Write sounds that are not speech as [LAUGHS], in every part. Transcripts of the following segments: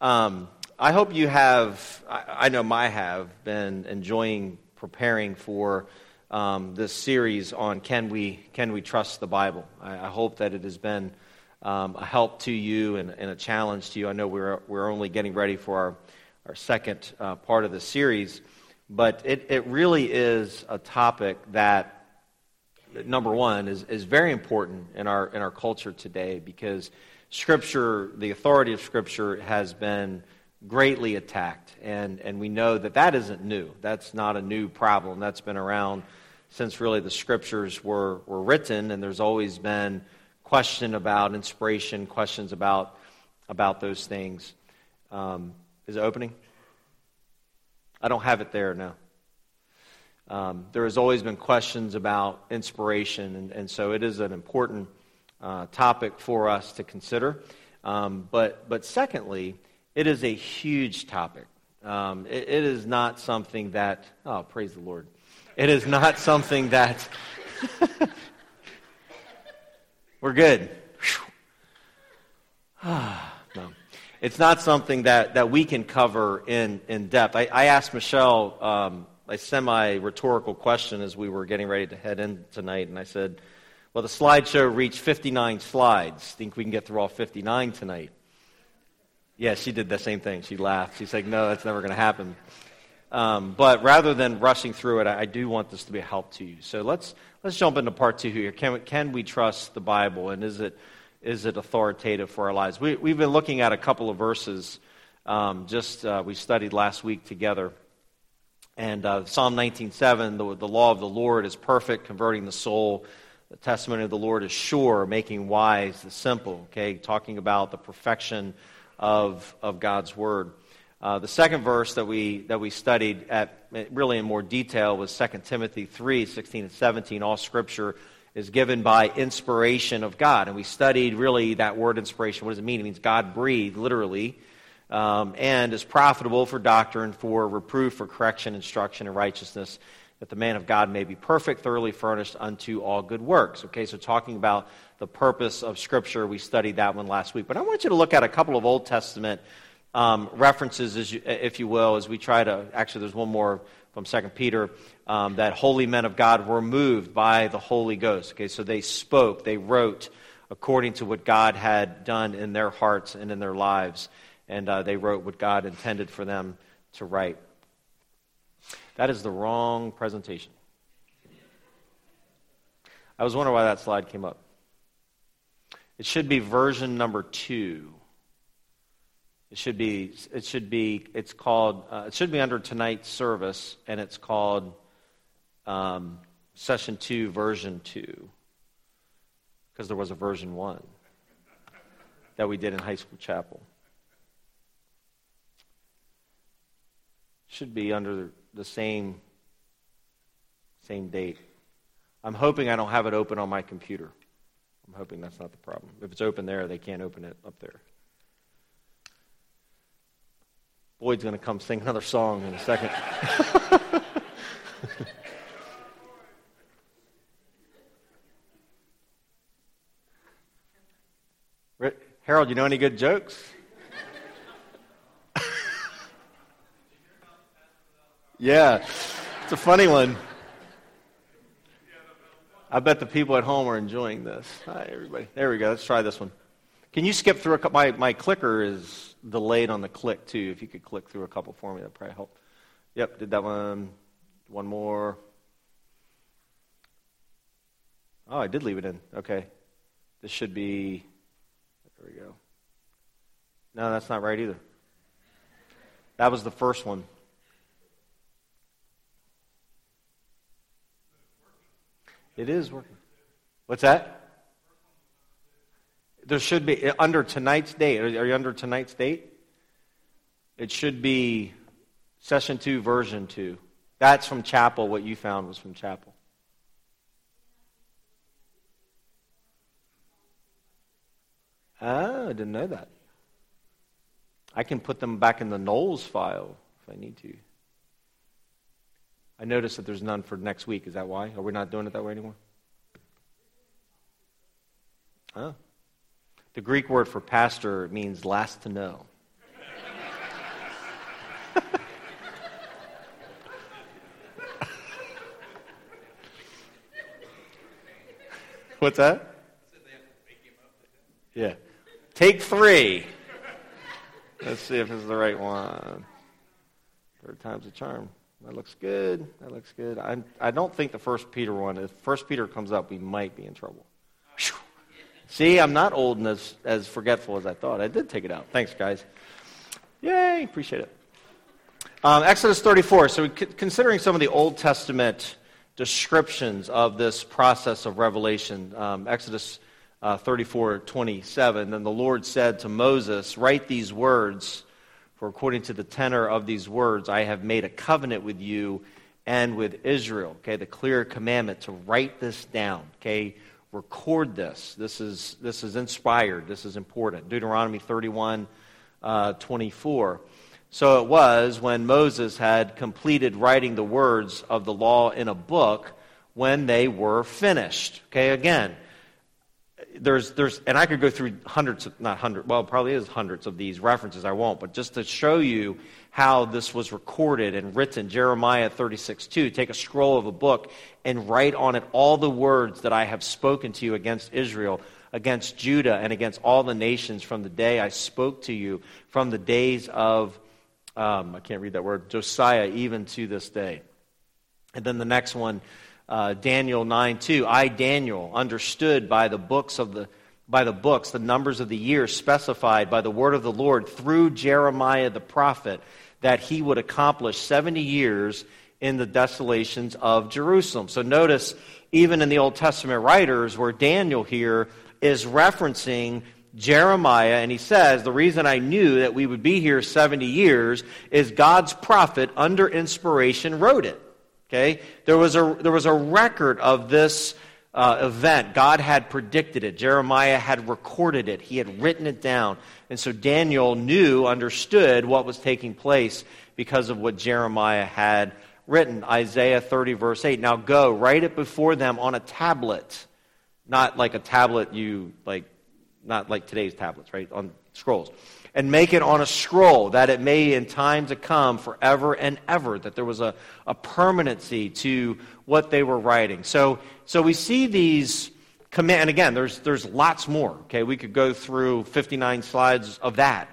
Um, I hope you have, I, I know I have, been enjoying preparing for um, this series on can we, can we trust the Bible. I, I hope that it has been um, a help to you and, and, a challenge to you. I know we're, we're only getting ready for our, our second uh, part of the series, but it, it really is a topic that, number one, is, is very important in our, in our culture today because Scripture, the authority of Scripture, has been greatly attacked. And, and we know that that isn't new. That's not a new problem. That's been around since really the Scriptures were, were written, and there's always been question about inspiration, questions about, about those things. Um, is it opening? I don't have it there now. Um, there has always been questions about inspiration, and, and so it is an important uh, topic for us to consider. Um, but, but secondly, it is a huge topic. Um, it, it is not something that, oh, praise the Lord. It is not something that, [LAUGHS] we're good. [SIGHS] no. It's not something that, that we can cover in, in depth. I, I asked Michelle um, a semi rhetorical question as we were getting ready to head in tonight, and I said, well, the slideshow reached 59 slides. Think we can get through all 59 tonight? Yeah, she did the same thing. She laughed. She's like, no, that's never going to happen. Um, but rather than rushing through it, I, I, do want this to be a help to you. So let's, let's jump into part two here. Can, can we trust the Bible, and is it, is it authoritative for our lives? We, we've been looking at a couple of verses um, just uh, we studied last week together. And uh, Psalm 19.7, the, the law of the Lord is perfect, converting the soul. The testimony of the Lord is sure, making wise the simple. Okay, talking about the perfection of, of God's word. Uh, the second verse that we, that we studied at really in more detail was 2 Timothy 3 16 and 17. All scripture is given by inspiration of God. And we studied really that word inspiration. What does it mean? It means God breathed, literally, um, and is profitable for doctrine, for reproof, for correction, instruction, and righteousness that the man of God may be perfect, thoroughly furnished unto all good works. Okay, so talking about the purpose of Scripture, we studied that one last week. But I want you to look at a couple of Old Testament um, references, you, if you will, as we try to. Actually, there's one more from 2 Peter um, that holy men of God were moved by the Holy Ghost. Okay, so they spoke, they wrote according to what God had done in their hearts and in their lives, and uh, they wrote what God intended for them to write. That is the wrong presentation. I was wondering why that slide came up. It should be version number two. It should be, it should be, it's called, uh, it should be under tonight's service, and it's called um, Session 2, Version 2, because there was a version 1 that we did in high school chapel. Should be under the same same date. I'm hoping I don't have it open on my computer. I'm hoping that's not the problem. If it's open there, they can't open it up there. Boyd's going to come sing another song in a second. [LAUGHS] Harold, you know any good jokes? Yeah. It's a funny one. I bet the people at home are enjoying this. Hi, everybody. There we go. Let's try this one. Can you skip through a couple? My, my clicker is delayed on the click, too. If you could click through a couple for me, that'd probably help. Yep, did that one. One more. Oh, I did leave it in. Okay. This should be. There we go. No, that's not right either. That was the first one. It is working. What's that? There should be, uh, under tonight's date, are you under tonight's date? It should be session 2, version 2. That's from chapel. What you found was from chapel. Oh, I didn't know that. I can put them back in the Knowles file if I need to. I noticed that there's none for next week. Is that why? Are we not doing it that way anymore? Huh? The Greek word for pastor means last to know. [LAUGHS] What's that? Yeah. Take three. Let's see if it's the right one. Third time's a charm. That looks good. That looks good. I, I don't think the First Peter one. If First Peter comes up, we might be in trouble. Whew. See, I'm not old and as, as forgetful as I thought. I did take it out. Thanks, guys. Yay, appreciate it. Um, Exodus 34. So, considering some of the Old Testament descriptions of this process of revelation, um, Exodus uh, 34 27, then the Lord said to Moses, Write these words according to the tenor of these words, I have made a covenant with you and with Israel. Okay, the clear commandment to write this down. Okay, record this. This is, this is inspired. This is important. Deuteronomy 31 uh, 24. So it was when Moses had completed writing the words of the law in a book when they were finished. Okay, again, there's, there's, and I could go through hundreds, of, not hundreds, well, probably is hundreds of these references. I won't, but just to show you how this was recorded and written, Jeremiah 36, 2, take a scroll of a book and write on it all the words that I have spoken to you against Israel, against Judah, and against all the nations from the day I spoke to you, from the days of, um, I can't read that word, Josiah, even to this day. And then the next one, uh, Daniel 9 2. I, Daniel, understood by the books of the by the books the numbers of the years specified by the word of the Lord through Jeremiah the prophet that he would accomplish 70 years in the desolations of Jerusalem. So notice, even in the Old Testament writers, where Daniel here is referencing Jeremiah, and he says, The reason I knew that we would be here 70 years is God's prophet, under inspiration, wrote it. Okay? There was a, there was a record of this uh, event. God had predicted it. Jeremiah had recorded it. He had written it down. And so Daniel knew, understood what was taking place because of what Jeremiah had written. Isaiah 30, verse 8. Now go, write it before them on a tablet. Not like a tablet you, like, not like today's tablets, right? On scrolls and make it on a scroll, that it may in time to come forever and ever, that there was a, a permanency to what they were writing. So, so we see these command, and again, there's, there's lots more, okay? We could go through 59 slides of that.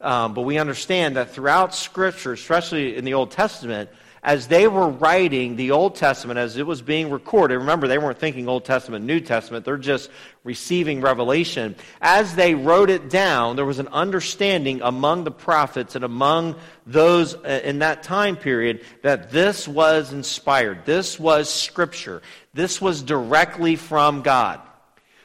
Um, but we understand that throughout Scripture, especially in the Old Testament, as they were writing the Old Testament, as it was being recorded, remember they weren't thinking Old Testament, New Testament, they're just receiving revelation. As they wrote it down, there was an understanding among the prophets and among those uh, in that time period that this was inspired. This was Scripture. This was directly from God.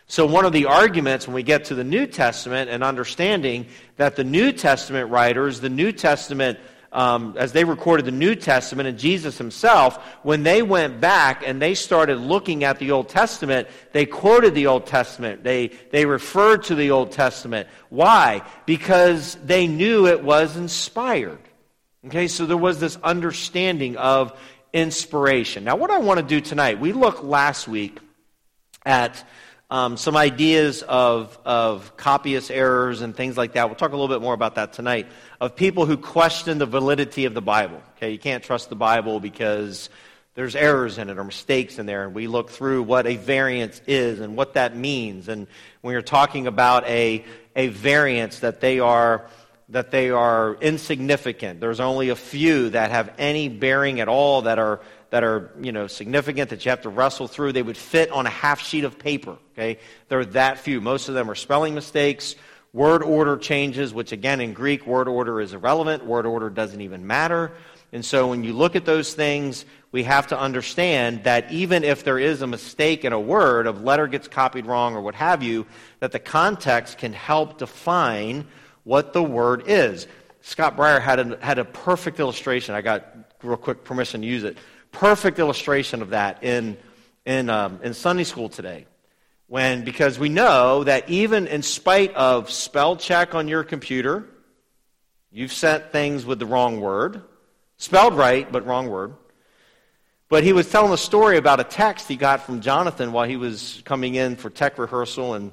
So, one of the arguments when we get to the New Testament and understanding that the New Testament writers, the New Testament um, as they recorded the New Testament and Jesus himself, when they went back and they started looking at the Old Testament, they quoted the Old Testament. They, they referred to the Old Testament. Why? Because they knew it was inspired. Okay, so there was this understanding of inspiration. Now, what I want to do tonight, we looked last week at um, some ideas of, of copyist errors and things like that. We'll talk a little bit more about that tonight. Of people who question the validity of the Bible. Okay, you can't trust the Bible because there's errors in it or mistakes in there. And we look through what a variance is and what that means. And when you're talking about a, a variance, that they are that they are insignificant. There's only a few that have any bearing at all that are that are you know significant that you have to wrestle through. They would fit on a half sheet of paper. Okay, there are that few. Most of them are spelling mistakes, word order changes, which again in Greek word order is irrelevant. Word order doesn't even matter. And so when you look at those things, we have to understand that even if there is a mistake in a word, a letter gets copied wrong or what have you, that the context can help define what the word is. Scott Breyer had a, had a perfect illustration. I got real quick permission to use it perfect illustration of that in, in, um, in Sunday school today. When, because we know that even in spite of spell check on your computer, you've sent things with the wrong word, spelled right, but wrong word. But he was telling a story about a text he got from Jonathan while he was coming in for tech rehearsal. And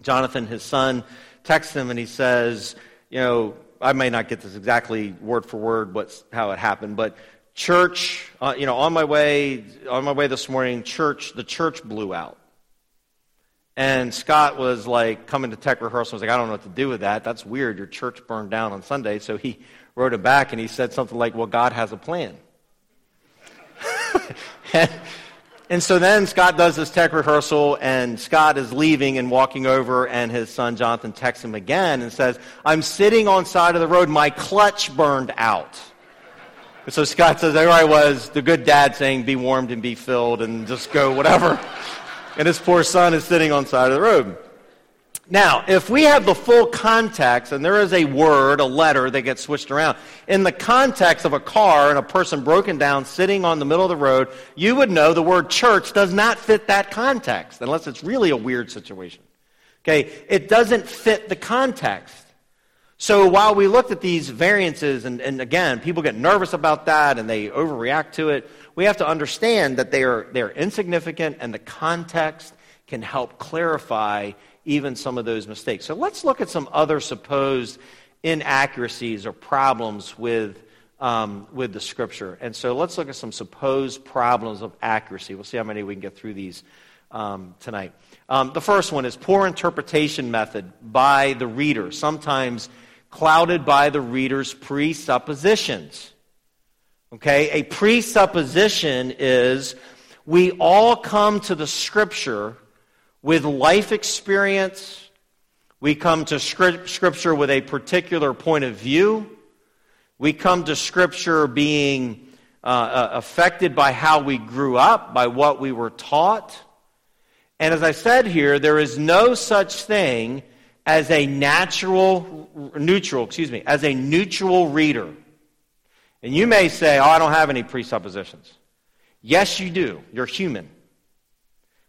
Jonathan, his son, texts him and he says, You know, I may not get this exactly word for word what's, how it happened, but church, uh, you know, on my way, on my way this morning, church, the church blew out. And Scott was like coming to tech rehearsal. I was like, I don't know what to do with that. That's weird. Your church burned down on Sunday. So he wrote it back and he said something like, Well, God has a plan. [LAUGHS] and, and so then Scott does this tech rehearsal, and Scott is leaving and walking over, and his son Jonathan texts him again and says, I'm sitting on side of the road. My clutch burned out. And so Scott says, There I was, the good dad saying, Be warmed and be filled, and just go whatever. [LAUGHS] and his poor son is sitting on side of the road. Now, if we have the full context, and there is a word, a letter that gets switched around, in the context of a car and a person broken down sitting on the middle of the road, you would know the word church does not fit that context, unless it's really a weird situation. Okay, it doesn't fit the context. So while we looked at these variances, and, and again, people get nervous about that and they overreact to it, we have to understand that they are, they're insignificant and the context can help clarify even some of those mistakes. So let's look at some other supposed inaccuracies or problems with, um, with the scripture. And so let's look at some supposed problems of accuracy. We'll see how many we can get through these um, tonight. Um, the first one is poor interpretation method by the reader, sometimes clouded by the reader's presuppositions. Okay, a presupposition is we all come to the scripture with life experience. We come to Scripture with a particular point of view. We come to Scripture being uh, uh, affected by how we grew up, by what we were taught. And as I said here, there is no such thing as a natural, neutral, excuse me, as a neutral reader. And you may say, oh, I don't have any presuppositions. Yes, you do. You're human.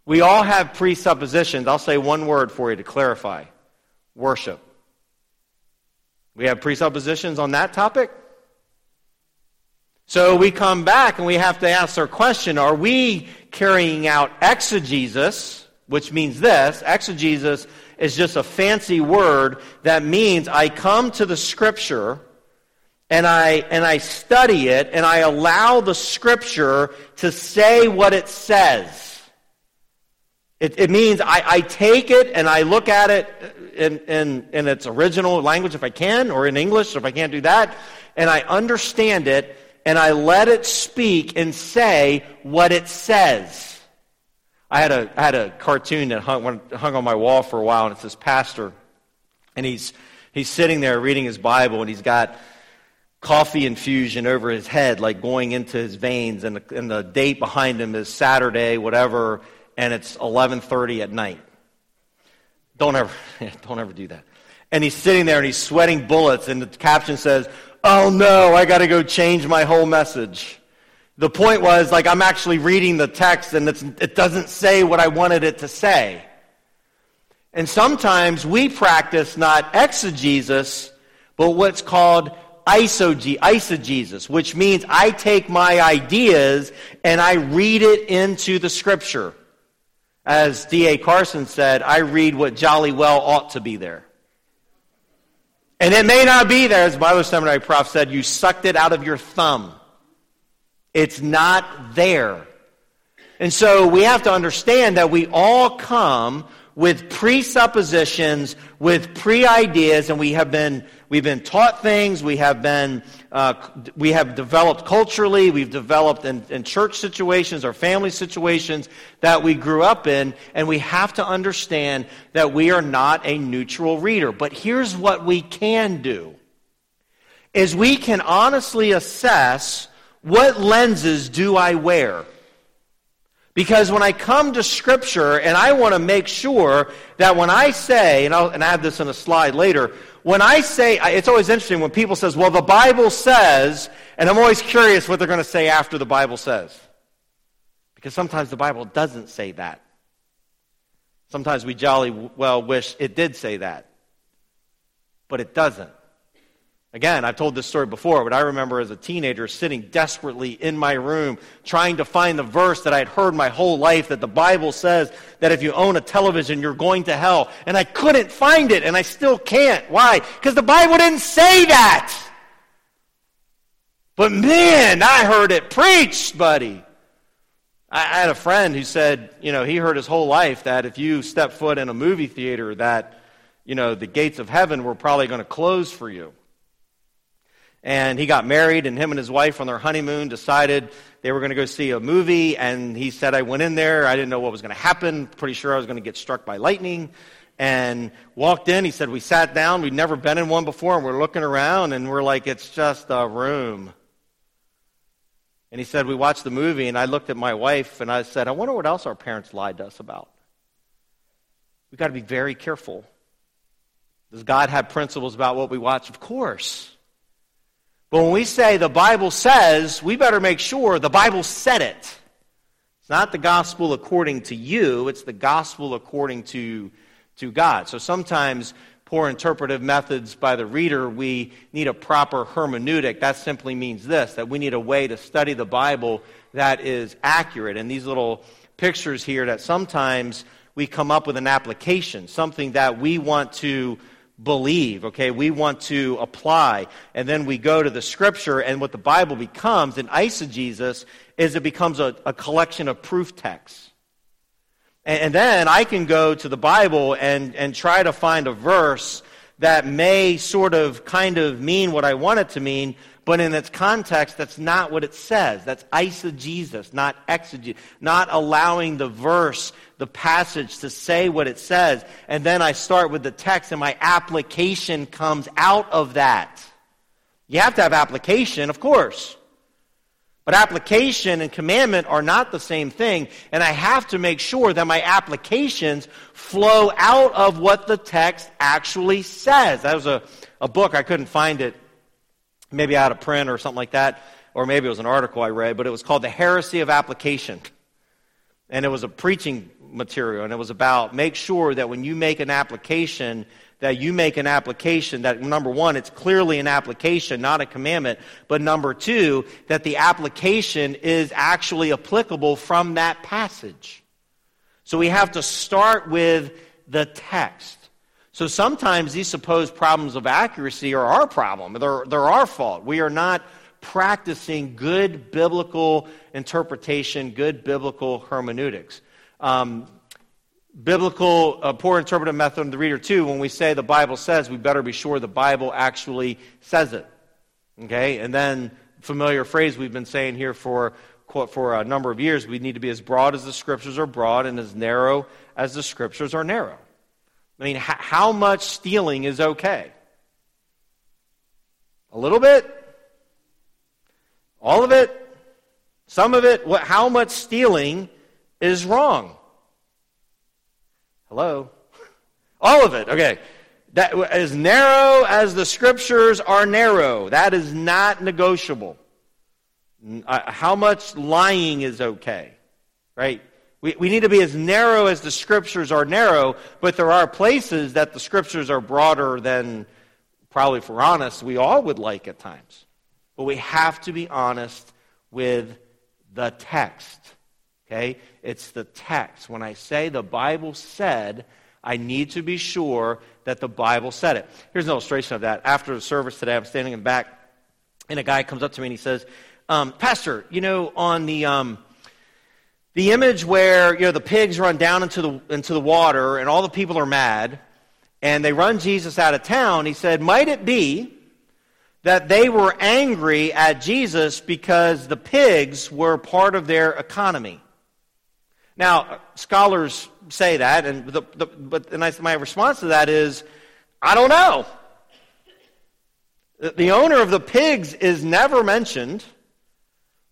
We all have presuppositions. I'll say one word for you to clarify worship. We have presuppositions on that topic. So we come back and we have to ask our question are we carrying out exegesis, which means this? Exegesis is just a fancy word that means I come to the scripture and I, and I study it and I allow the scripture to say what it says. It, it means I, I, take it and I look at it in, in, in its original language if I can, or in English if I can't do that, and I understand it and I let it speak and say what it says. I had a, I had a cartoon that hung, hung on my wall for a while, and it's this pastor, and he's, he's sitting there reading his Bible, and he's got coffee infusion over his head, like going into his veins, and the, and the date behind him is Saturday, whatever, and it's 11:30 at night. Don't ever [LAUGHS] don't ever do that. And he's sitting there and he's sweating bullets and the caption says, "Oh no, I got to go change my whole message." The point was like I'm actually reading the text and it doesn't say what I wanted it to say. And sometimes we practice not exegesis, but what's called eisegesis, which means I take my ideas and I read it into the scripture. As D.A. Carson said, I read what jolly well ought to be there. And it may not be there, as Bible seminary prof said, you sucked it out of your thumb. It's not there. And so we have to understand that we all come with presuppositions, with pre-ideas, and we have been, we've been taught things, we have been, uh, we have developed culturally, we've developed in, in church situations or family situations that we grew up in, and we have to understand that we are not a neutral reader. But here's what we can do, is we can honestly assess what lenses do I wear? Because when I come to Scripture, and I want to make sure that when I say, and I'll and add this in a slide later, when I say, it's always interesting when people says, well, the Bible says, and I'm always curious what they're going to say after the Bible says. Because sometimes the Bible doesn't say that. Sometimes we jolly well wish it did say that. But it doesn't. Again, I've told this story before, but I remember as a teenager sitting desperately in my room trying to find the verse that I'd heard my whole life that the Bible says that if you own a television, you're going to hell. And I couldn't find it, and I still can't. Why? Because the Bible didn't say that. But man, I heard it preached, buddy. I, I had a friend who said, you know, he heard his whole life that if you step foot in a movie theater, that, you know, the gates of heaven were probably going to close for you. And he got married, and him and his wife on their honeymoon decided they were going to go see a movie. And he said, I went in there. I didn't know what was going to happen. Pretty sure I was going to get struck by lightning. And walked in. He said, We sat down. We'd never been in one before. And we're looking around, and we're like, It's just a room. And he said, We watched the movie, and I looked at my wife, and I said, I wonder what else our parents lied to us about. We've got to be very careful. Does God have principles about what we watch? Of course. But when we say the Bible says, we better make sure the Bible said it. It's not the gospel according to you, it's the gospel according to, to God. So sometimes poor interpretive methods by the reader, we need a proper hermeneutic. That simply means this that we need a way to study the Bible that is accurate. And these little pictures here that sometimes we come up with an application, something that we want to believe, okay? We want to apply. And then we go to the scripture, and what the Bible becomes in eisegesis is it becomes a, a collection of proof texts. And, and then I can go to the Bible and, and try to find a verse that may sort of kind of mean what I want it to mean, but in its context, that's not what it says. That's eisegesis, not exegesis, not allowing the verse, the passage to say what it says. And then I start with the text and my application comes out of that. You have to have application, of course. But application and commandment are not the same thing, and I have to make sure that my applications flow out of what the text actually says. That was a, a book, I couldn't find it maybe out of print or something like that, or maybe it was an article I read, but it was called The Heresy of Application. And it was a preaching material, and it was about make sure that when you make an application, that you make an application that number one, it's clearly an application, not a commandment, but number two, that the application is actually applicable from that passage. So we have to start with the text. So sometimes these supposed problems of accuracy are our problem. They're, they're our fault. We are not practicing good biblical interpretation, good biblical hermeneutics. Um, biblical, uh, poor interpretive method of the reader, too, when we say the Bible says, we better be sure the Bible actually says it. Okay? And then, familiar phrase we've been saying here for, for a number of years, we need to be as broad as the scriptures are broad and as narrow as the scriptures are narrow. I mean, h- how much stealing is okay? A little bit? All of it? Some of it? What, how much stealing is wrong? Hello? [LAUGHS] All of it. Okay. That, as narrow as the scriptures are narrow, that is not negotiable. Uh, how much lying is okay? Right? We, we need to be as narrow as the scriptures are narrow, but there are places that the scriptures are broader than, probably we're honest, we all would like at times. But we have to be honest with the text. Okay? It's the text. When I say the Bible said, I need to be sure that the Bible said it. Here's an illustration of that. After the service today, I'm standing in the back, and a guy comes up to me and he says, um, Pastor, you know, on the. Um, the image where you know the pigs run down into the into the water and all the people are mad and they run Jesus out of town, he said, "Might it be that they were angry at Jesus because the pigs were part of their economy?" Now, scholars say that, and the, the, but and I, my response to that is, I don't know. The owner of the pigs is never mentioned.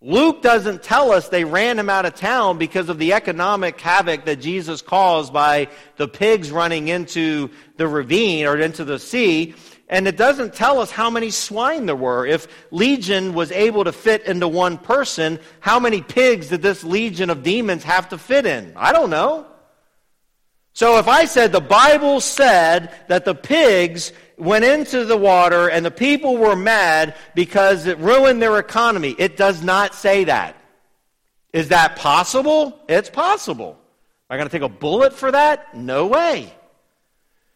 Luke doesn't tell us they ran him out of town because of the economic havoc that Jesus caused by the pigs running into the ravine or into the sea. And it doesn't tell us how many swine there were. If legion was able to fit into one person, how many pigs did this legion of demons have to fit in? I don't know. So if I said the Bible said that the pigs went into the water and the people were mad because it ruined their economy. It does not say that. Is that possible? It's possible. Am I going to take a bullet for that? No way.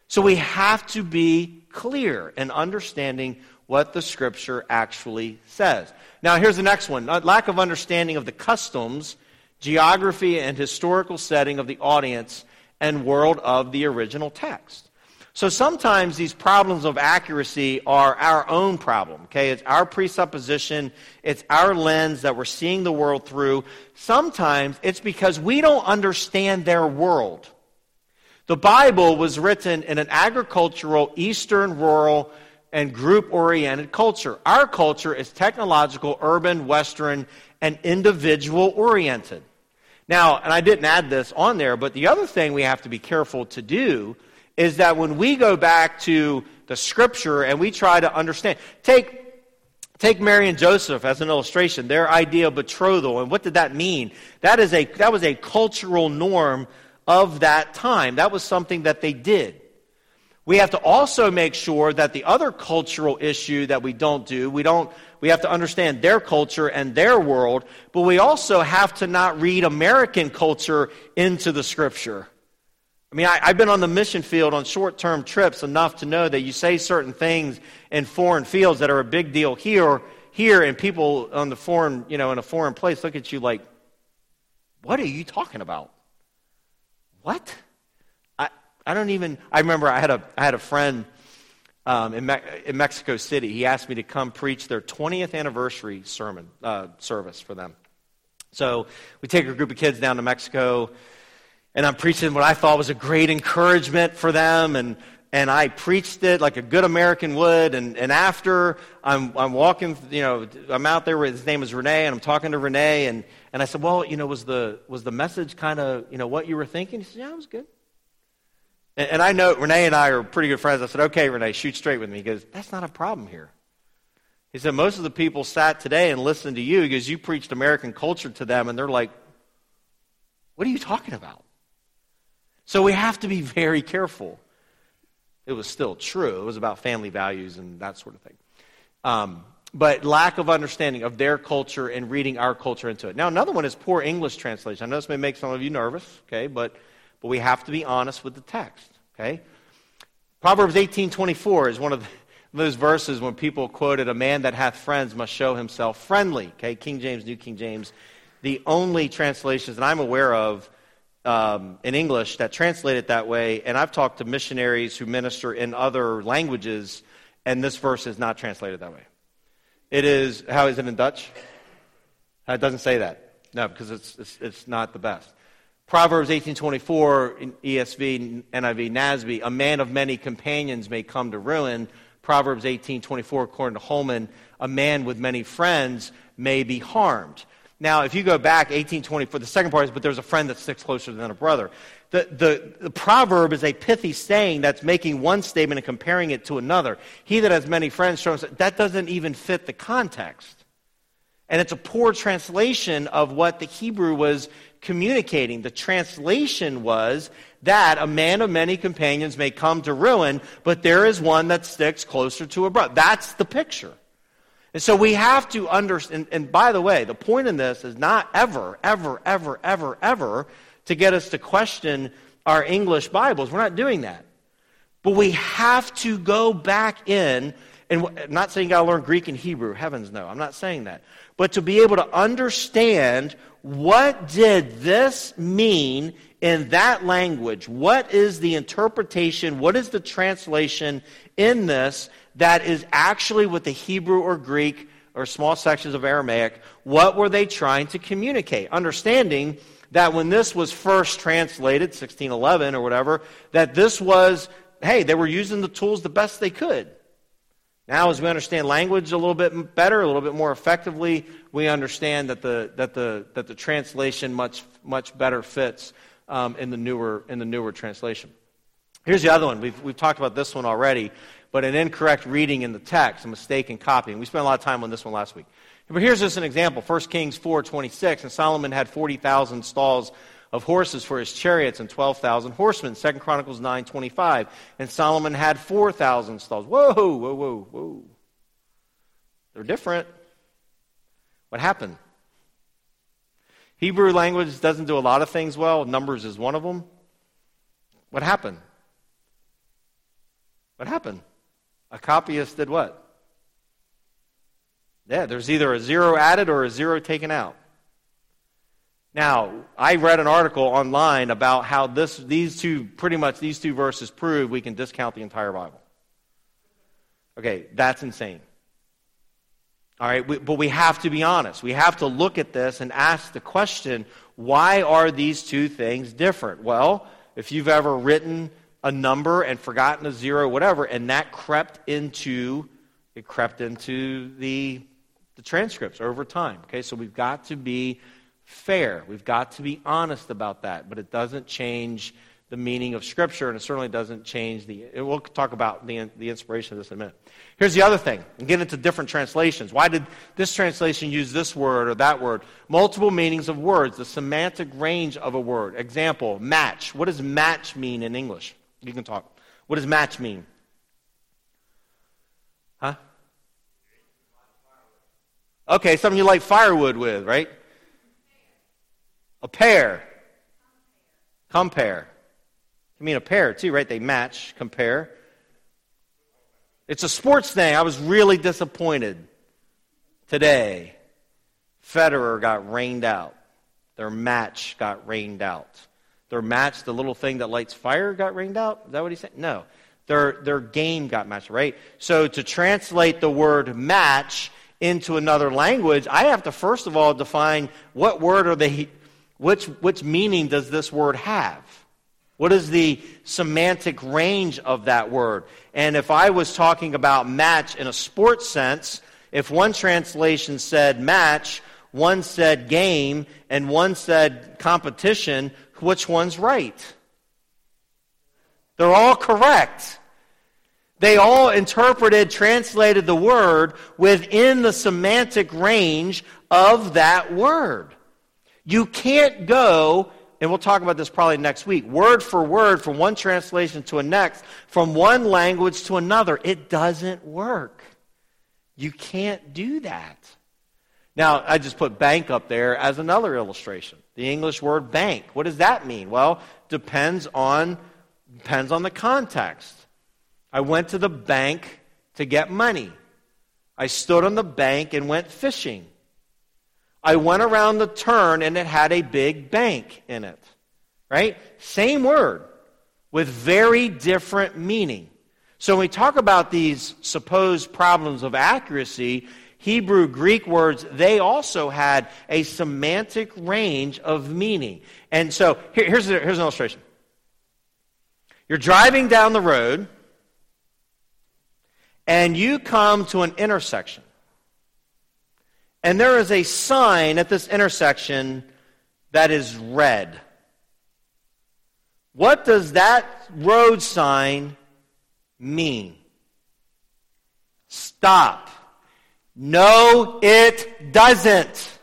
So we have to be clear in understanding what the scripture actually says. Now, here's the next one. Lack of understanding of the customs geography, and historical setting of the audience and world of the original text. So sometimes these problems of accuracy are our own problem, okay? It's our presupposition, it's our lens that we're seeing the world through. Sometimes it's because we don't understand their world. The Bible was written in an agricultural, eastern, rural, and group oriented culture. Our culture is technological, urban, western, and individual oriented. Now, and I didn't add this on there, but the other thing we have to be careful to do is that when we go back to the scripture and we try to understand, take Take Mary and Joseph as an illustration, their idea of betrothal, and what did that mean? That, is a, that was a cultural norm of that time. That was something that they did. We have to also make sure that the other cultural issue that we don't do, we don't we have to understand their culture and their world, but we also have to not read American culture into the scripture. I mean, I, have been on the mission field on short term trips enough to know that you say certain things in foreign fields that are a big deal here, here, and people on the foreign, you know, in a foreign place look at you like, what are you talking about? What? I, I don't even, I remember I had a, I had a friend um, in, Me- in Mexico City. He asked me to come preach their 20th anniversary sermon uh, service for them. So we take a group of kids down to Mexico and I'm preaching what I thought was a great encouragement for them, and, and I preached it like a good American would, and, and after I'm, I'm walking, you know, I'm out there, with, his name is Renee, and I'm talking to Renee, and, and I said, well, you know, was the, was the message kind of, you know, what you were thinking? He said, yeah, it was good. And, and I know Renee and I are pretty good friends. I said, okay, Renee, shoot straight with me. He goes, that's not a problem here. He said, most of the people sat today and listened to you because you preached American culture to them, and they're like, what are you talking about? So we have to be very careful. It was still true. It was about family values and that sort of thing. Um, but lack of understanding of their culture and reading our culture into it. Now, another one is poor English translation. I know this may make some of you nervous, okay, but, but we have to be honest with the text, okay? Proverbs 18.24 is one of [LAUGHS] those verses when people quoted, a man that hath friends must show himself friendly, okay? King James, New King James. The only translations that I'm aware of um, in English that translate it that way, and I've talked to missionaries who minister in other languages, and this verse is not translated that way. It is, how is it in Dutch? It doesn't say that. No, because it's, it's, it's not the best. Proverbs 18:24 in ESV, NIV, NASB, a man of many companions may come to ruin. Proverbs 18:24 according to Holman, a man with many friends may be harmed. Now, if you go back 1824, the second part is, but there's a friend that sticks closer than a brother. The, the, the, proverb is a pithy saying that's making one statement and comparing it to another. He that has many friends shows that doesn't even fit the context. And it's a poor translation of what the Hebrew was communicating. The translation was that a man of many companions may come to ruin, but there is one that sticks closer to a brother. That's the picture. And so we have to understand, and, by the way, the point in this is not ever, ever, ever, ever, ever to get us to question our English Bibles. We're not doing that. But we have to go back in, and I'm not saying you got to learn Greek and Hebrew. Heavens no, I'm not saying that. But to be able to understand what did this mean in that language? What is the interpretation? What is the translation in this? that is actually what the Hebrew or Greek or small sections of Aramaic, what were they trying to communicate? Understanding that when this was first translated, 1611 or whatever, that this was, hey, they were using the tools the best they could. Now, as we understand language a little bit better, a little bit more effectively, we understand that the, that the, that the translation much, much better fits um, in, the newer, in the newer translation. Here's the other one. We've, we've talked about this one already but an incorrect reading in the text, a mistake in copying. We spent a lot of time on this one last week. But here's just an example 1 Kings 4:26, and Solomon had 40,000 stalls of horses for his chariots and 12,000 horsemen. 2 Chronicles 9:25, and Solomon had 4,000 stalls. Whoa, whoa, whoa, whoa. They're different. What happened? Hebrew language doesn't do a lot of things well. Numbers is one of them. What happened? What happened? A copyist did what? Yeah, there's either a zero added or a zero taken out. Now, I read an article online about how this, these two, pretty much these two verses prove we can discount the entire Bible. Okay, that's insane. All right, we, but we have to be honest. We have to look at this and ask the question why are these two things different? Well, if you've ever written a number and forgotten a zero, whatever, and that crept into it crept into the, the transcripts over time. Okay, so we've got to be fair. We've got to be honest about that, but it doesn't change the meaning of Scripture, and it certainly doesn't change the. We'll talk about the, the inspiration of this in a minute. Here's the other thing, and get into different translations. Why did this translation use this word or that word? Multiple meanings of words, the semantic range of a word. Example, match. What does match mean in English? You can talk. What does match mean? Huh? Okay, something you light firewood with, right? A pair. Compare. I mean a pair too, right? They match, compare. It's a sports thing. I was really disappointed today. Federer got rained out. Their match got rained out. Their match, the little thing that lights fire, got rained out? Is that what he said? No. Their, their game got matched, right? So to translate the word match into another language, I have to first of all define what word are they which, which meaning does this word have? What is the semantic range of that word? And if I was talking about match in a sports sense, if one translation said match, one said game, and one said competition, which one's right? They're all correct. They all interpreted, translated the word within the semantic range of that word. You can't go, and we'll talk about this probably next week, word for word from one translation to a next, from one language to another. It doesn't work. You can't do that. Now, I just put bank up there as another illustration. The English word bank. What does that mean? Well, depends on depends on the context. I went to the bank to get money. I stood on the bank and went fishing. I went around the turn and it had a big bank in it. Right? Same word with very different meaning. So when we talk about these supposed problems of accuracy, Hebrew, Greek words, they also had a semantic range of meaning. And so here, here's, here's an illustration. You're driving down the road and you come to an intersection. And there is a sign at this intersection that is red. What does that road sign mean? Stop. No, it doesn't.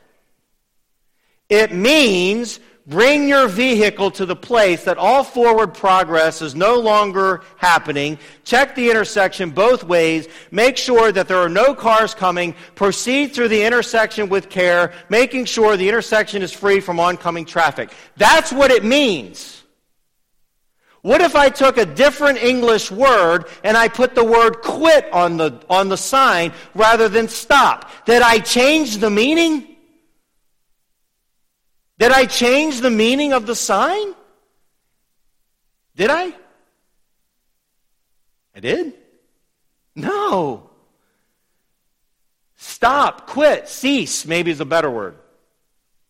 It means bring your vehicle to the place that all forward progress is no longer happening. Check the intersection both ways. Make sure that there are no cars coming. Proceed through the intersection with care, making sure the intersection is free from oncoming traffic. That's what it means. What if I took a different English word and I put the word quit on the, on the sign rather than stop? Did I change the meaning? Did I change the meaning of the sign? Did I? I did? No. Stop, quit, cease, maybe is a better word.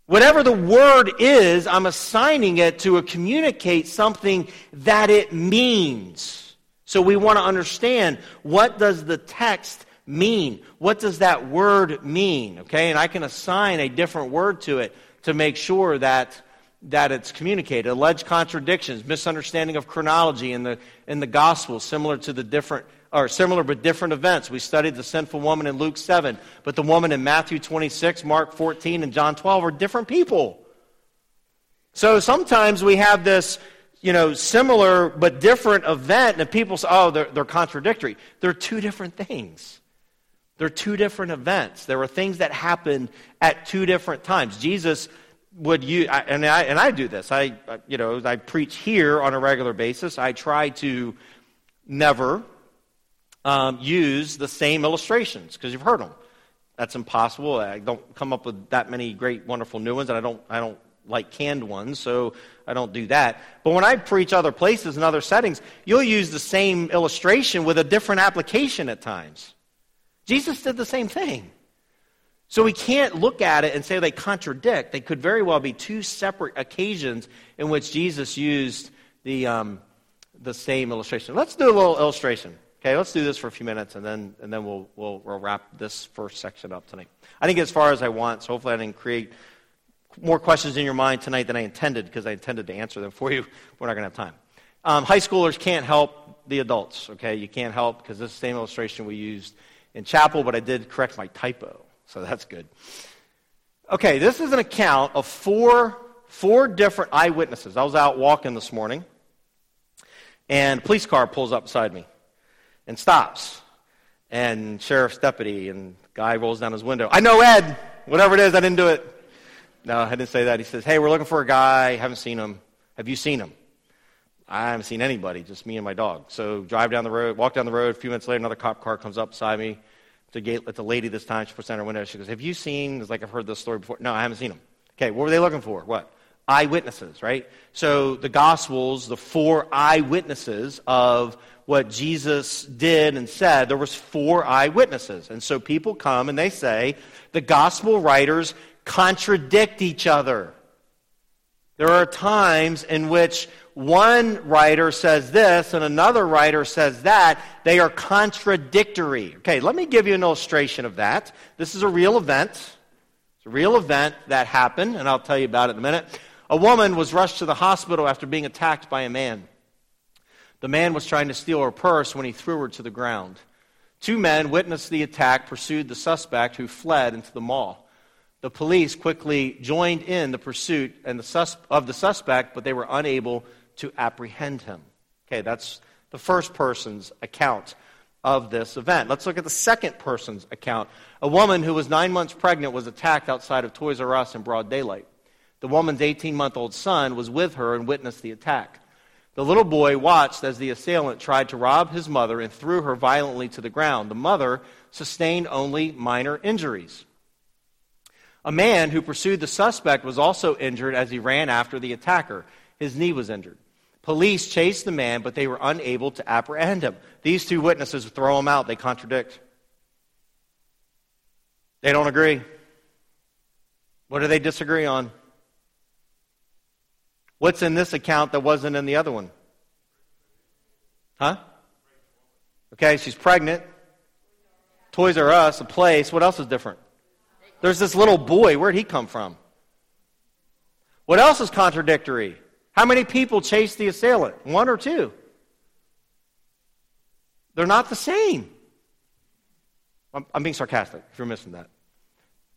Whatever the word is, I'm assigning it to communicate something that it means. So we want to understand what does the text mean? What does that word mean? Okay, and I can assign a different word to it to make sure that, that it's communicated. Alleged contradictions, misunderstanding of chronology in the, in the gospel, similar to the different, or similar but different events. We studied the sinful woman in Luke 7, but the woman in Matthew 26, Mark 14, and John 12 are different people. So sometimes we have this, you know, similar but different event, and people say, oh, they're, they're contradictory. They're two different things. They're two different events. There were things that happened at two different times. Jesus would use, and I, and I do this. I, you know, I preach here on a regular basis. I try to never um, use the same illustrations because you've heard them. That's impossible. I don't come up with that many great, wonderful new ones, and I don't, I don't like canned ones, so I don't do that. But when I preach other places and other settings, you'll use the same illustration with a different application at times. Jesus did the same thing. So we can't look at it and say they contradict. They could very well be two separate occasions in which Jesus used the, um, the same illustration. Let's do a little illustration. Okay, let's do this for a few minutes and then, and then we'll, we'll, we'll wrap this first section up tonight. I didn't as far as I want, so hopefully I didn't create more questions in your mind tonight than I intended because I intended to answer them for you. [LAUGHS] We're not going to have time. Um, high schoolers can't help the adults, okay? You can't help because this same illustration we used in chapel, but I did correct my typo, so that's good. Okay, this is an account of four, four different eyewitnesses. I was out walking this morning, and a police car pulls up beside me and stops. And sheriff's deputy and guy rolls down his window. I know Ed. Whatever it is, I didn't do it. No, I didn't say that. He says, Hey, we're looking for a guy. Haven't seen him. Have you seen him? I haven't seen anybody, just me and my dog. So drive down the road, walk down the road. A few minutes later, another cop car comes up beside me. It's a lady this time. She puts down her window. She goes, Have you seen? It's like I've heard this story before. No, I haven't seen them. Okay, what were they looking for? What? Eyewitnesses, right? So the Gospels, the four eyewitnesses of what Jesus did and said, there was four eyewitnesses. And so people come and they say, the Gospel writers contradict each other. There are times in which one writer says this and another writer says that. They are contradictory. Okay, let me give you an illustration of that. This is a real event. It's a real event that happened, and I'll tell you about it in a minute. A woman was rushed to the hospital after being attacked by a man. The man was trying to steal her purse when he threw her to the ground. Two men witnessed the attack, pursued the suspect, who fled into the mall. The police quickly joined in the pursuit and the sus- of the suspect, but they were unable to apprehend him. Okay, that's the first person's account of this event. Let's look at the second person's account. A woman who was nine months pregnant was attacked outside of Toys R Us in broad daylight. The woman's 18 month old son was with her and witnessed the attack. The little boy watched as the assailant tried to rob his mother and threw her violently to the ground. The mother sustained only minor injuries. A man who pursued the suspect was also injured as he ran after the attacker. His knee was injured. Police chased the man, but they were unable to apprehend him. These two witnesses throw him out. They contradict. They don't agree. What do they disagree on? What's in this account that wasn't in the other one? Huh? Okay, she's pregnant. Toys R Us, a place. What else is different? There's this little boy. Where'd he come from? What else is contradictory? How many people chased the assailant? One or two? They're not the same. I'm, I'm, being sarcastic if you're missing that.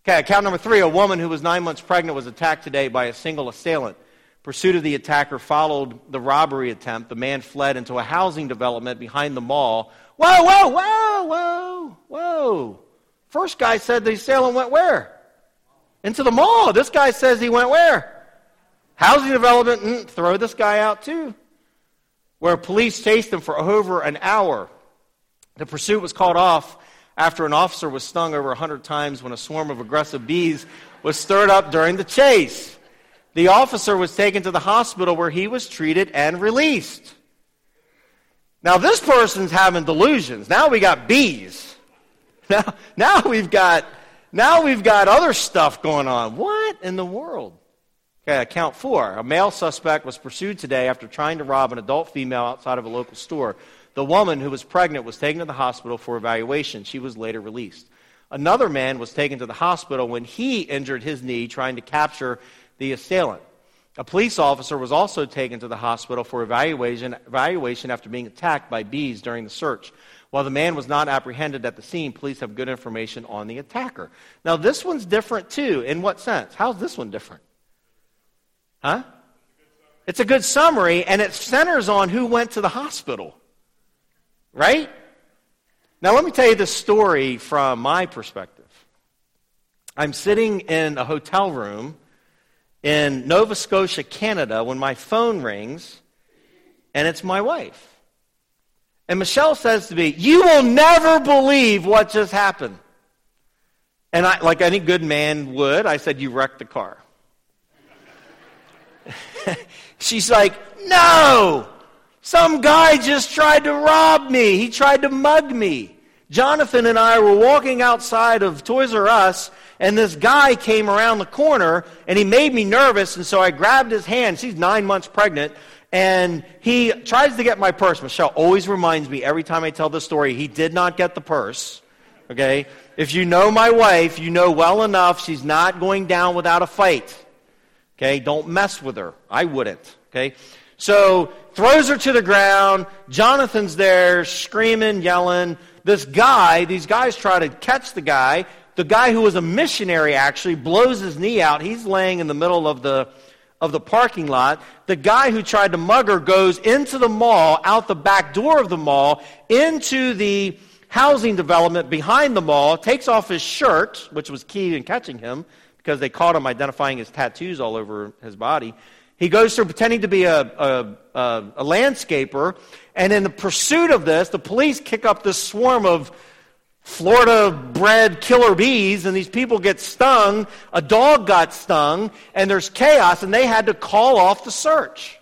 Okay, account number three a woman who was nine months pregnant was attacked today by a single assailant. Pursuit of the attacker followed the robbery attempt. The man fled into a housing development behind the mall. Whoa, whoa, whoa, whoa, whoa. First guy said the and went where? Into the mall. This guy says he went where? Housing development, mm, throw this guy out too. Where police chased him for over an hour. The pursuit was called off after an officer was stung over 100 times when a swarm of aggressive bees was stirred up during the chase. The officer was taken to the hospital where he was treated and released. Now, this person's having delusions. Now we got bees. [LAUGHS] Now, now we've got now we've got other stuff going on. What in the world? Okay, account four. A male suspect was pursued today after trying to rob an adult female outside of a local store. The woman who was pregnant was taken to the hospital for evaluation. She was later released. Another man was taken to the hospital when he injured his knee trying to capture the assailant. A police officer was also taken to the hospital for evaluation, evaluation after being attacked by bees during the search. While the man was not apprehended at the scene, police have good information on the attacker. Now, this one's different too. In what sense? How's this one different? Huh? It's a good summary, and it centers on who went to the hospital. Right? Now, let me tell you the story from my perspective. I'm sitting in a hotel room in Nova Scotia, Canada, when my phone rings, and it's my wife. And Michelle says to me, You will never believe what just happened. And I, like any good man would, I said, You wrecked the car. [LAUGHS] she's like, No! Some guy just tried to rob me. He tried to mug me. Jonathan and I were walking outside of Toys R Us, and this guy came around the corner, and he made me nervous, and so I grabbed his hand. She's nine months pregnant, and he tries to get my purse. Michelle always reminds me every time I tell this story, he did not get the purse. Okay? If you know my wife, you know well enough she's not going down without a fight. Okay? Don't mess with her. I wouldn't. Okay? So, throws her to the ground. Jonathan's there, screaming, yelling. This guy, these guys try to catch the guy. The guy who was a missionary actually blows his knee out. He's laying in the middle of the, of the parking lot. The guy who tried to mug her goes into the mall, out the back door of the mall, into the housing development behind the mall, takes off his shirt, which was key in catching him because they caught him identifying his tattoos all over his body. He goes through pretending to be a, a, a, a landscaper, and in the pursuit of this, the police kick up this swarm of Florida bred killer bees, and these people get stung. A dog got stung, and there's chaos, and they had to call off the search.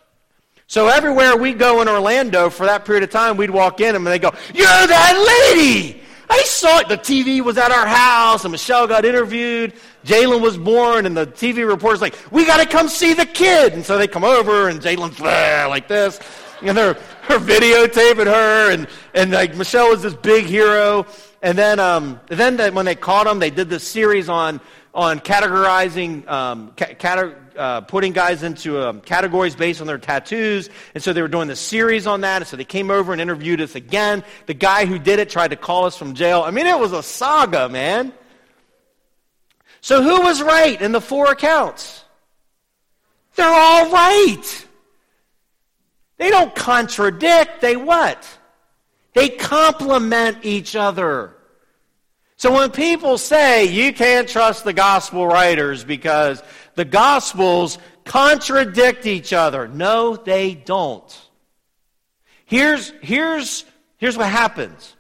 So everywhere we go in Orlando for that period of time, we'd walk in and they go, You're that lady! I saw it. The TV was at our house, and Michelle got interviewed. Jalen was born, and the TV reporter's like, We got to come see the kid. And so they come over, and Jalen's like this. And they're, they're videotaping her, and, and like Michelle was this big hero. And then, um, then the, when they caught him, they did this series on, on categorizing, um, ca- uh, putting guys into um, categories based on their tattoos. And so they were doing the series on that. And so they came over and interviewed us again. The guy who did it tried to call us from jail. I mean, it was a saga, man. So who was right in the four accounts? They're all right. They don't contradict. They what? They complement each other. So when people say you can't trust the gospel writers because the gospels contradict each other, no, they don't. Here's, here's, here's what happens.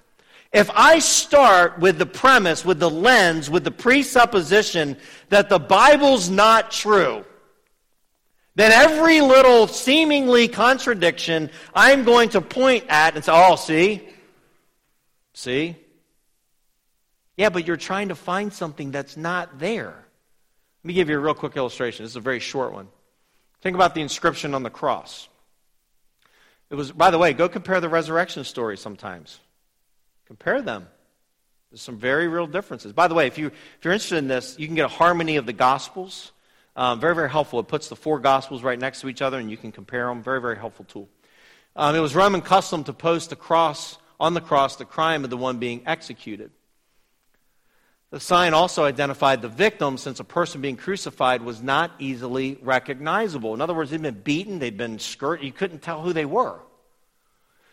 If I start with the premise, with the lens, with the presupposition that the Bible's not true, then every little seemingly contradiction I'm going to point at and say, oh, see? See? Yeah, but you're trying to find something that's not there. Let me give you a real quick illustration. This is a very short one. Think about the inscription on the cross. It was, by the way, go compare the resurrection story sometimes. Compare them. There's some very real differences. By the way, if, you, if you're interested in this, you can get a harmony of the Gospels. Um, very, very helpful. It puts the four Gospels right next to each other and you can compare them. Very, very helpful tool. Um, it was Roman custom to post the cross, on the cross the crime of the one being executed. The sign also identified the victim since a person being crucified was not easily recognizable. In other words, they'd been beaten, they'd been skirted, you couldn't tell who they were.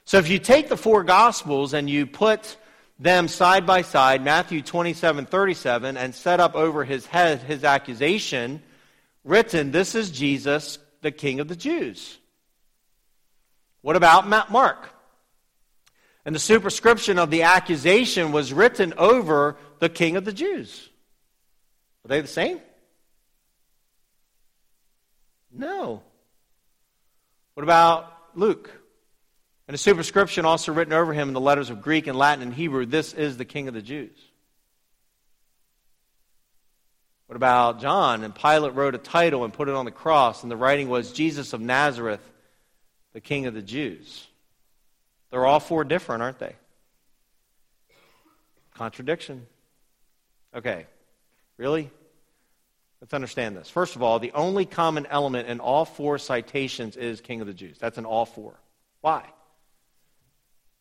So if you take the four Gospels and you put them side by side, Matthew 27 37, and set up over his head his accusation, written, This is Jesus, the King of the Jews. What about Mark? And the superscription of the accusation was written over the King of the Jews. Are they the same? No. What about Luke? And a superscription also written over him in the letters of Greek and Latin and Hebrew this is the King of the Jews. What about John? And Pilate wrote a title and put it on the cross, and the writing was Jesus of Nazareth, the King of the Jews. They're all four different, aren't they? Contradiction. Okay. Really? Let's understand this. First of all, the only common element in all four citations is King of the Jews. That's in all four. Why?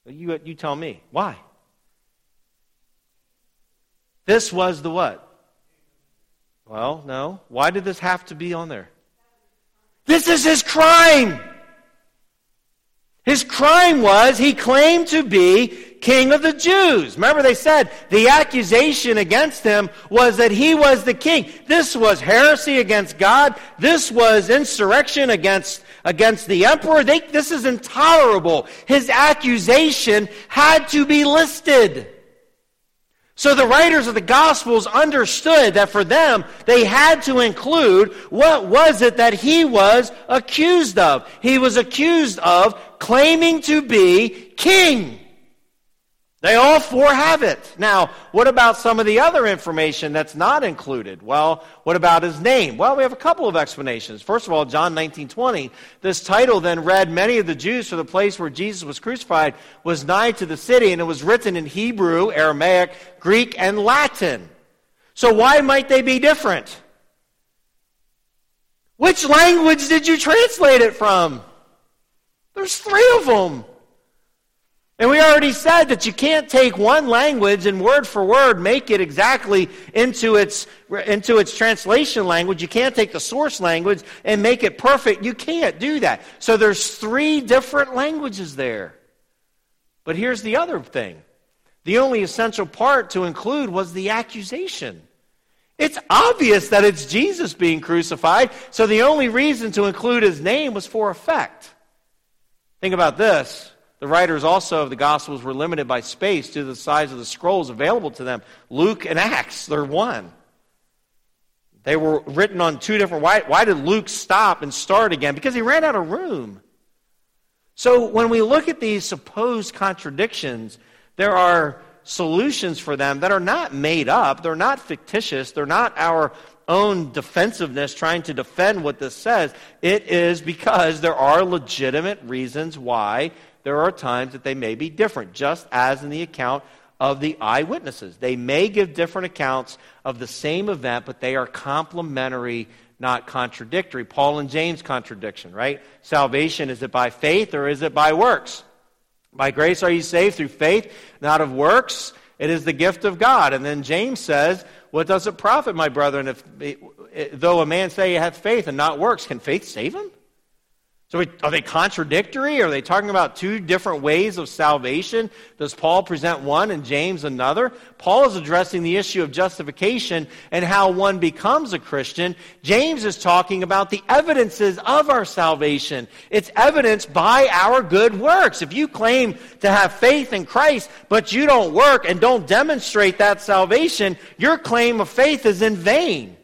You, you tell me. Why? This was the what? Well, no. Why did this have to be on there? This is his crime. His crime was he claimed to be king of the Jews. Remember, they said the accusation against him was that he was the king. This was heresy against God. This was insurrection against, against the emperor. They, this is intolerable. His accusation had to be listed. So the writers of the Gospels understood that for them, they had to include what was it that he was accused of. He was accused of claiming to be king. They all four have it. Now, what about some of the other information that's not included? Well, what about his name? Well, we have a couple of explanations. First of all, John 19:20, this title then read many of the Jews for the place where Jesus was crucified was nigh to the city and it was written in Hebrew, Aramaic, Greek, and Latin. So why might they be different? Which language did you translate it from? There's 3 of them. And we already said that you can't take one language and word for word make it exactly into its, into its translation language. You can't take the source language and make it perfect. You can't do that. So there's three different languages there. But here's the other thing. The only essential part to include was the accusation. It's obvious that it's Jesus being crucified, so the only reason to include his name was for effect. Think about this. The writers also of the Gospels were limited by space due to the size of the scrolls available to them. Luke and Acts, they're one. They were written on two different. Why, why did Luke stop and start again? Because he ran out of room. So when we look at these supposed contradictions, there are solutions for them that are not made up, they're not fictitious, they're not our own defensiveness trying to defend what this says. It is because there are legitimate reasons why there are times that they may be different, just as in the account of the eyewitnesses. They may give different accounts of the same event, but they are complementary, not contradictory. Paul and James contradiction, right? Salvation, is it by faith or is it by works? By grace are you saved through faith, not of works. It is the gift of God. And then James says, What does it profit, my brethren, if though a man say he hath faith and not works, can faith save him? So are they contradictory? Are they talking about two different ways of salvation? Does Paul present one and James another? Paul is addressing the issue of justification and how one becomes a Christian. James is talking about the evidences of our salvation. It's evidence by our good works. If you claim to have faith in Christ, but you don't work and don't demonstrate that salvation, your claim of faith is in vain.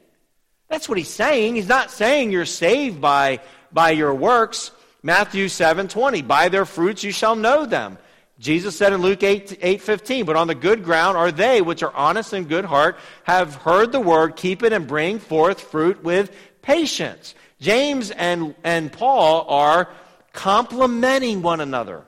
That's what he's saying. He's not saying you're saved by by your works. Matthew 7 20. By their fruits you shall know them. Jesus said in Luke 8, 8 15, But on the good ground are they which are honest and good heart, have heard the word, keep it, and bring forth fruit with patience. James and, and Paul are complementing one another.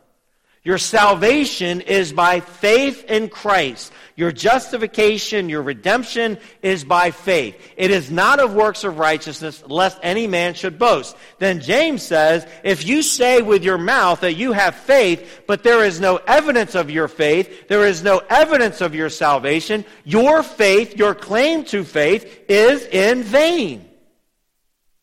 Your salvation is by faith in Christ. Your justification, your redemption is by faith. It is not of works of righteousness, lest any man should boast. Then James says, if you say with your mouth that you have faith, but there is no evidence of your faith, there is no evidence of your salvation, your faith, your claim to faith is in vain.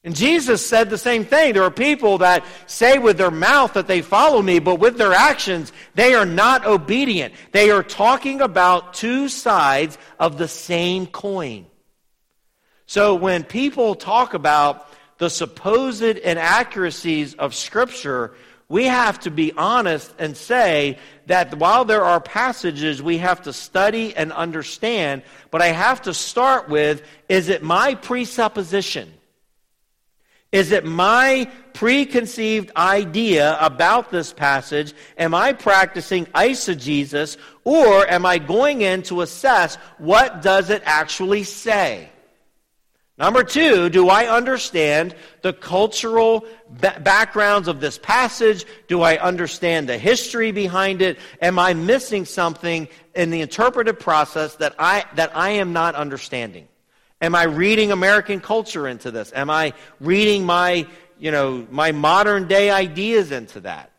And Jesus said the same thing. There are people that say with their mouth that they follow me, but with their actions, they are not obedient. They are talking about two sides of the same coin. So when people talk about the supposed inaccuracies of Scripture, we have to be honest and say that while there are passages we have to study and understand, but I have to start with is it my presupposition? Is it my preconceived idea about this passage? Am I practicing eisegesis or am I going in to assess what does it actually say? Number two, do I understand the cultural backgrounds of this passage? Do I understand the history behind it? Am I missing something in the interpretive process that I, that I am not understanding? Am I reading American culture into this? Am I reading my, you know, my modern day ideas into that?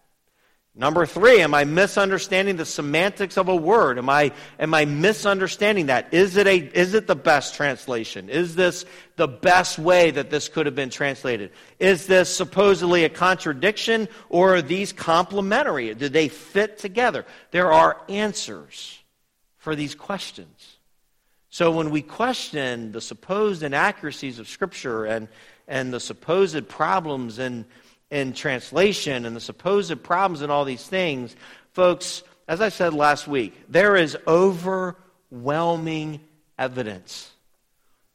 Number three, am I misunderstanding the semantics of a word? Am I, am I misunderstanding that? Is it, a, is it the best translation? Is this the best way that this could have been translated? Is this supposedly a contradiction or are these complementary? Do they fit together? There are answers for these questions. So when we question the supposed inaccuracies of Scripture and, and the supposed problems in, in translation and the supposed problems in all these things, folks, as I said last week, there is overwhelming evidence.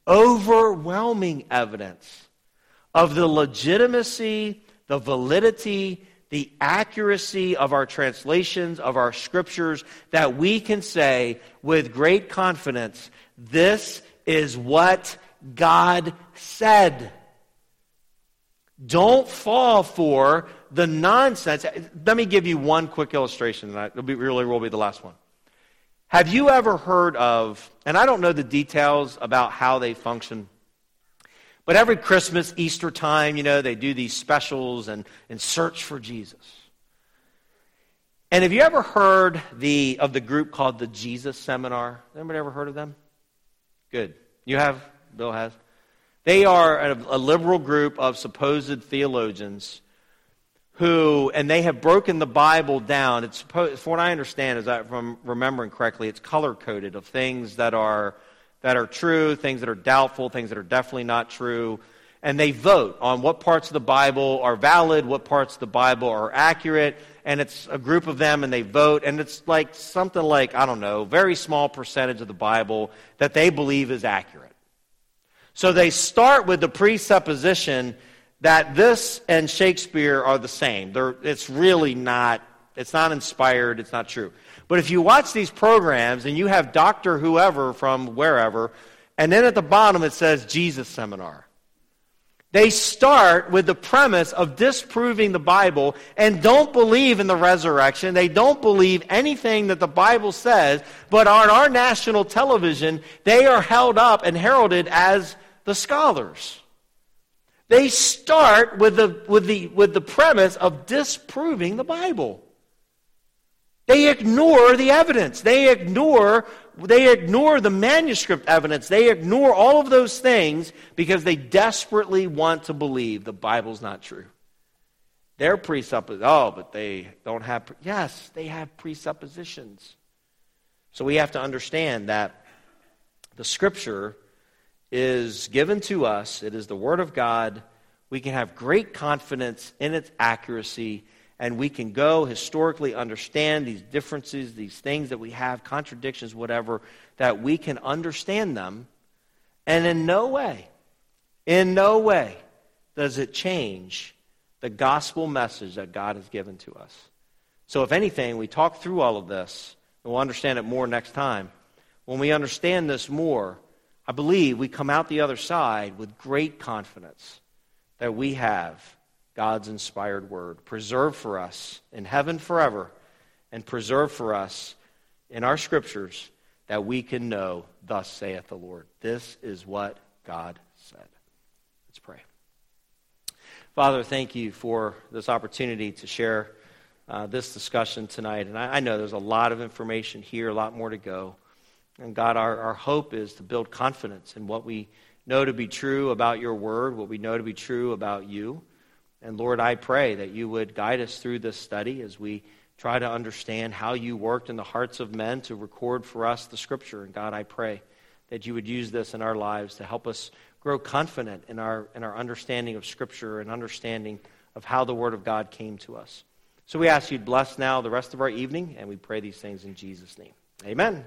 Overwhelming evidence of the legitimacy, the validity, the accuracy of our translations, of our scriptures, that we can say with great confidence, this is what God said. Don't fall for the nonsense. Let me give you one quick illustration, and it really will be the last one. Have you ever heard of, and I don't know the details about how they function, but every Christmas, Easter time, you know, they do these specials and, and search for Jesus. And have you ever heard the, of the group called the Jesus Seminar? Anybody ever heard of them? Good. You have? Bill has? They are a, a liberal group of supposed theologians who, and they have broken the Bible down. It's supposed, from what I understand, is that from remembering correctly, it's color coded of things that are that are true, things that are doubtful, things that are definitely not true. And they vote on what parts of the Bible are valid, what parts of the Bible are accurate. And it's a group of them, and they vote. And it's like something like, I don't know, very small percentage of the Bible that they believe is accurate. So they start with the presupposition that this and Shakespeare are the same. They're, it's really not, it's not inspired, it's not true. But if you watch these programs and you have Dr. Whoever from wherever, and then at the bottom it says Jesus Seminar. They start with the premise of disproving the Bible and don't believe in the resurrection. They don't believe anything that the Bible says, but on our national television, they are held up and heralded as the scholars. They start with the, with the, with the premise of disproving the Bible. They ignore the evidence. They ignore, they ignore the manuscript evidence. They ignore all of those things because they desperately want to believe the Bible's not true. Their presuppositions, oh, but they don't have, pre- yes, they have presuppositions. So we have to understand that the Scripture is given to us, it is the Word of God. We can have great confidence in its accuracy, and we can go historically understand these differences, these things that we have, contradictions, whatever, that we can understand them. And in no way, in no way does it change the gospel message that God has given to us. So, if anything, we talk through all of this, and we'll understand it more next time. When we understand this more, I believe we come out the other side with great confidence that we have God's inspired word preserved for us in heaven forever and preserved for us in our scriptures that we can know, Thus saith the Lord. This is what God said. Let's pray. Father, thank you for this opportunity to share uh, this discussion tonight. And I, I know there's a lot of information here, a lot more to go. And God, our, our hope is to build confidence in what we know to be true about your word, what we know to be true about you. And Lord, I pray that you would guide us through this study as we try to understand how you worked in the hearts of men to record for us the scripture. And God, I pray that you would use this in our lives to help us grow confident in our, in our understanding of scripture and understanding of how the word of God came to us. So we ask you to bless now the rest of our evening, and we pray these things in Jesus' name. Amen.